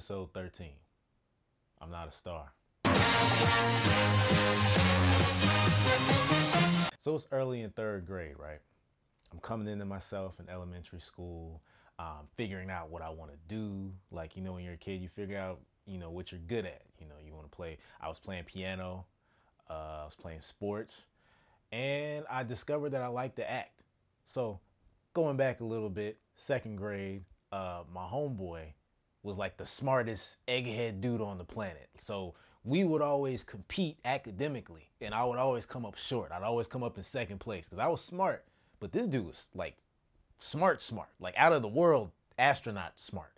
episode 13. I'm not a star. So it's early in third grade, right? I'm coming into myself in elementary school, um, figuring out what I want to do. Like, you know, when you're a kid, you figure out, you know, what you're good at. You know, you want to play. I was playing piano, uh, I was playing sports, and I discovered that I like to act. So, going back a little bit, second grade, uh, my homeboy was like the smartest egghead dude on the planet. So we would always compete academically, and I would always come up short. I'd always come up in second place because I was smart, but this dude was like smart, smart, like out of the world astronaut smart.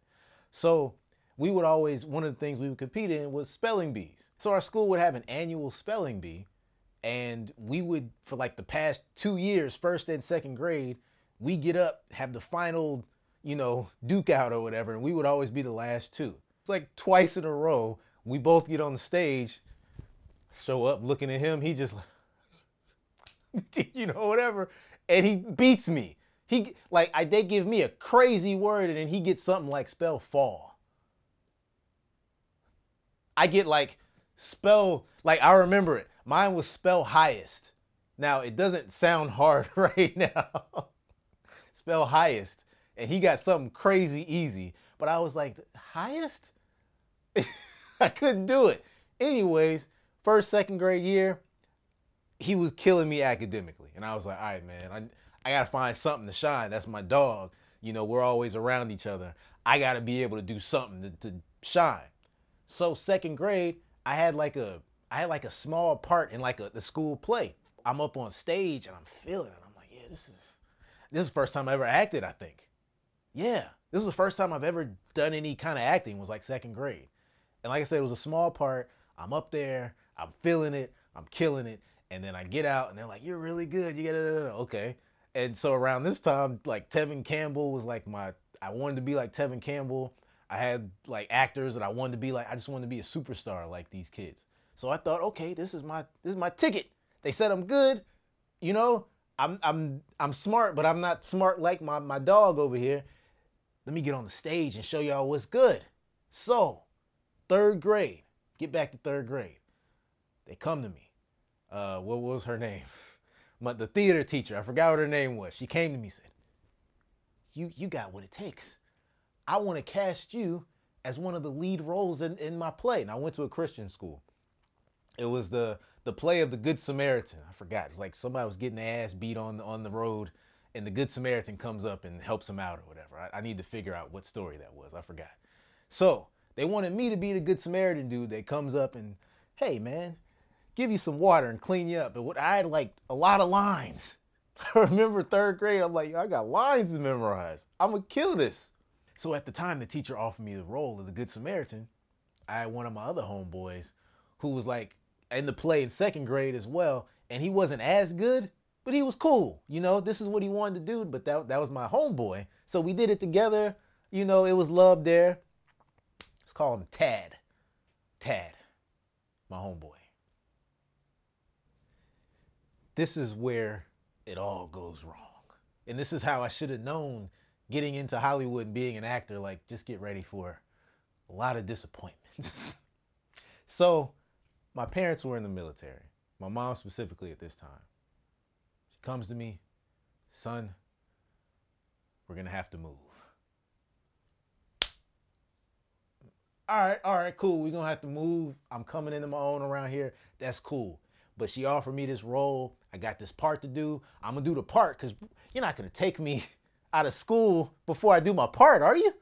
So we would always, one of the things we would compete in was spelling bees. So our school would have an annual spelling bee, and we would, for like the past two years, first and second grade, we get up, have the final, you know, duke out or whatever, and we would always be the last two. It's like twice in a row, we both get on the stage, show up looking at him, he just, you know, whatever, and he beats me. He like I they give me a crazy word and then he gets something like spell fall. I get like spell like I remember it. Mine was spell highest. Now it doesn't sound hard right now. spell highest. And he got something crazy easy. But I was like, highest? I couldn't do it. Anyways, first, second grade year, he was killing me academically. And I was like, all right, man, I, I got to find something to shine. That's my dog. You know, we're always around each other. I got to be able to do something to, to shine. So second grade, I had like a I had like a small part in like a the school play. I'm up on stage and I'm feeling it. I'm like, yeah, this is this is the first time I ever acted, I think. Yeah. This is the first time I've ever done any kind of acting was like second grade. And like I said, it was a small part. I'm up there, I'm feeling it, I'm killing it. And then I get out and they're like, You're really good. You get it. Okay. And so around this time, like Tevin Campbell was like my I wanted to be like Tevin Campbell. I had like actors that I wanted to be like, I just wanted to be a superstar like these kids. So I thought, okay, this is my this is my ticket. They said I'm good, you know, I'm I'm I'm smart, but I'm not smart like my, my dog over here. Let me get on the stage and show y'all what's good. So, third grade, get back to third grade. They come to me. Uh, what was her name? My, the theater teacher. I forgot what her name was. She came to me and said, "You you got what it takes. I want to cast you as one of the lead roles in, in my play." And I went to a Christian school. It was the the play of the Good Samaritan. I forgot. It's like somebody was getting their ass beat on on the road, and the Good Samaritan comes up and helps him out or whatever. I, I need to figure out what story that was. I forgot. So they wanted me to be the Good Samaritan dude that comes up and, hey man, give you some water and clean you up. But what I had like a lot of lines. I remember third grade, I'm like, I got lines to memorize. I'm gonna kill this. So at the time, the teacher offered me the role of the Good Samaritan. I had one of my other homeboys who was like in the play in second grade as well, and he wasn't as good, but he was cool. You know, this is what he wanted to do, but that, that was my homeboy. So we did it together. You know, it was love there. Let's call him Tad. Tad, my homeboy. This is where it all goes wrong. And this is how I should have known getting into Hollywood and being an actor. Like, just get ready for a lot of disappointments. so, my parents were in the military, my mom specifically at this time. Comes to me, son, we're going to have to move. All right, all right, cool. We're going to have to move. I'm coming into my own around here. That's cool. But she offered me this role. I got this part to do. I'm going to do the part because you're not going to take me out of school before I do my part, are you?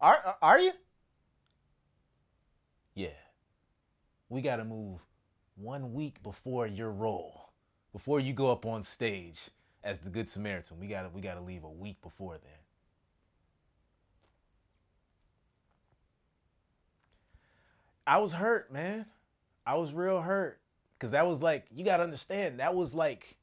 Are, are you? Yeah. We got to move one week before your role, before you go up on stage as the Good Samaritan. We got to we got to leave a week before then. I was hurt, man. I was real hurt because that was like you got to understand that was like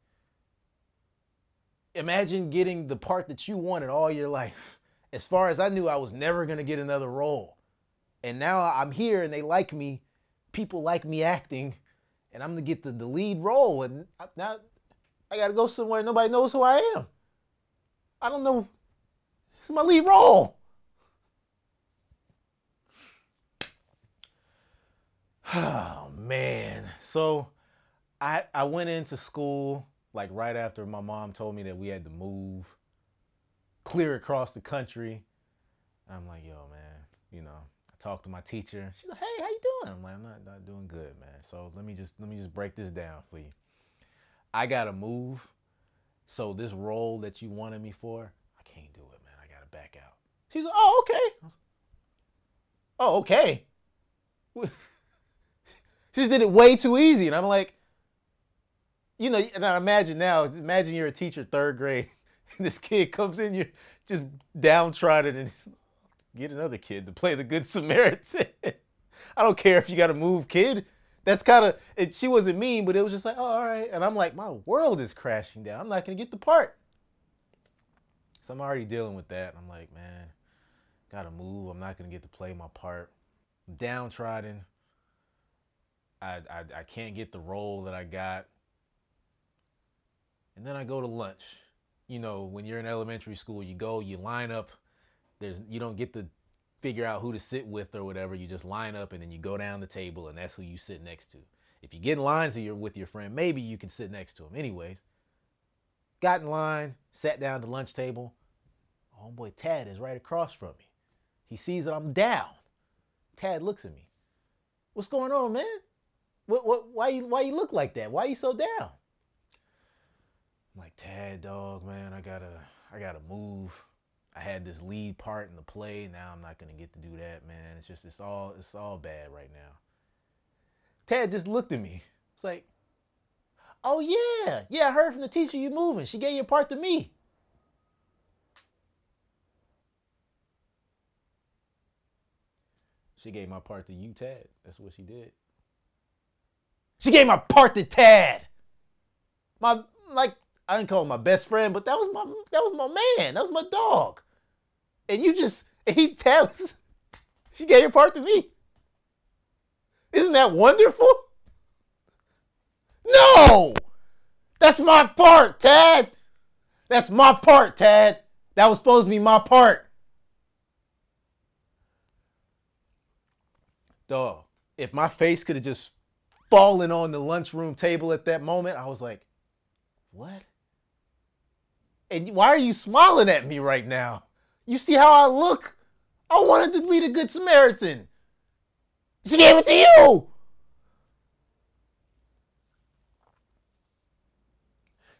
imagine getting the part that you wanted all your life. As far as I knew, I was never to get another role. And now I'm here and they like me. People like me acting, and I'm gonna get the, the lead role, and I, now I gotta go somewhere nobody knows who I am. I don't know. It's my lead role. Oh man. So I I went into school like right after my mom told me that we had to move clear across the country. I'm like, yo, man, you know, talked to my teacher. She's like, hey, how you doing? I'm like, I'm not, not doing good, man. So let me just let me just break this down for you. I gotta move. So this role that you wanted me for, I can't do it, man. I gotta back out. She's like, oh, okay. Like, oh, okay. she just did it way too easy. And I'm like, you know, and I imagine now, imagine you're a teacher, third grade, and this kid comes in, you're just downtrodden, and get another kid to play the Good Samaritan. I don't care if you got to move, kid. That's kind of, she wasn't mean, but it was just like, oh, all right. And I'm like, my world is crashing down. I'm not going to get the part. So I'm already dealing with that. I'm like, man, got to move. I'm not going to get to play my part. I'm downtrodden. I, I, I can't get the role that I got. And then I go to lunch. You know, when you're in elementary school, you go, you line up. There's you don't get to figure out who to sit with or whatever. You just line up and then you go down the table and that's who you sit next to. If you get in line to your with your friend, maybe you can sit next to him. Anyways, got in line, sat down at the lunch table. Homeboy Tad is right across from me. He sees that I'm down. Tad looks at me. What's going on, man? What what why you why you look like that? Why you so down? I'm like, Tad dog, man, I gotta I gotta move. I had this lead part in the play. Now I'm not gonna get to do that, man. It's just it's all it's all bad right now. Tad just looked at me. It's like, oh yeah, yeah, I heard from the teacher you moving. She gave your part to me. She gave my part to you, Tad. That's what she did. She gave my part to Tad. My like I didn't call him my best friend, but that was my that was my man. That was my dog. And you just he tells she gave your part to me. Isn't that wonderful? No! That's my part, Tad. That's my part, Tad. That was supposed to be my part. Dog, if my face could have just fallen on the lunchroom table at that moment, I was like, what? And why are you smiling at me right now? You see how I look? I wanted to be the Good Samaritan. She gave it to you.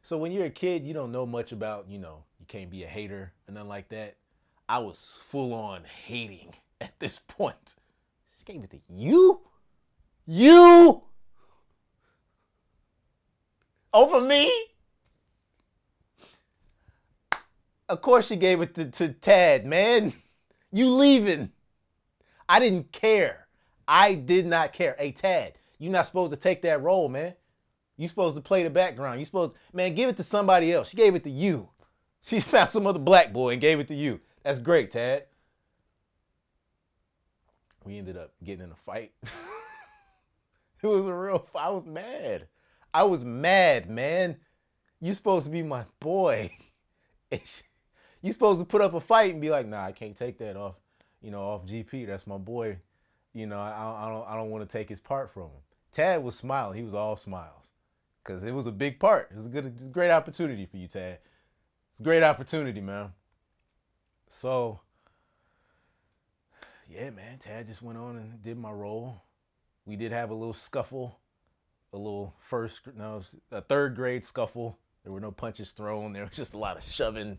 So when you're a kid, you don't know much about, you know, you can't be a hater and nothing like that. I was full on hating at this point. She gave it to you? You? Over me? Of course she gave it to, to Tad, man. You leaving. I didn't care. I did not care. Hey, Tad, you're not supposed to take that role, man. You supposed to play the background. You supposed, man, give it to somebody else. She gave it to you. She found some other black boy and gave it to you. That's great, Tad. We ended up getting in a fight. it was a real fight. I was mad. I was mad, man. You supposed to be my boy. you supposed to put up a fight and be like, nah, I can't take that off, you know, off GP. That's my boy. You know, I, I don't, I don't want to take his part from him. Tad was smiling. He was all smiles because it was a big part. It was a good, was a great opportunity for you, Tad. It's a great opportunity, man. So, yeah, man, Tad just went on and did my role. We did have a little scuffle, a little first, no, a third grade scuffle. There were no punches thrown. There was just a lot of shoving,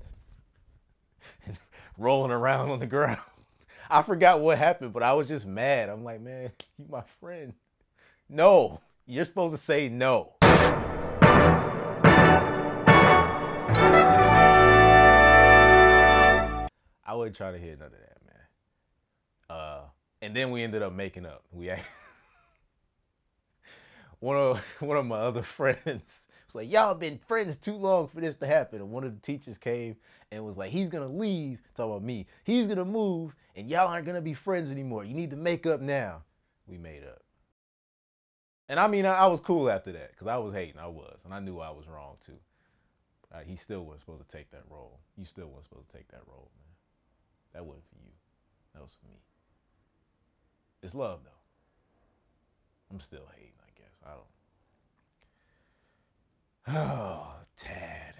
rolling around on the ground. I forgot what happened, but I was just mad. I'm like, man, you my friend. No, you're supposed to say no. I wasn't trying to hear none of that, man. Uh, and then we ended up making up. We one of one of my other friends was like, "Y'all been friends too long for this to happen." And one of the teachers came and was like, "He's gonna leave." Talk about me. He's gonna move, and y'all aren't gonna be friends anymore. You need to make up now. We made up. And I mean, I, I was cool after that because I was hating. I was, and I knew I was wrong too. Uh, he still wasn't supposed to take that role. You still wasn't supposed to take that role, man. That wasn't for you. That was for me. It's love, though. I'm still hating, I guess. I don't. Oh, Ted.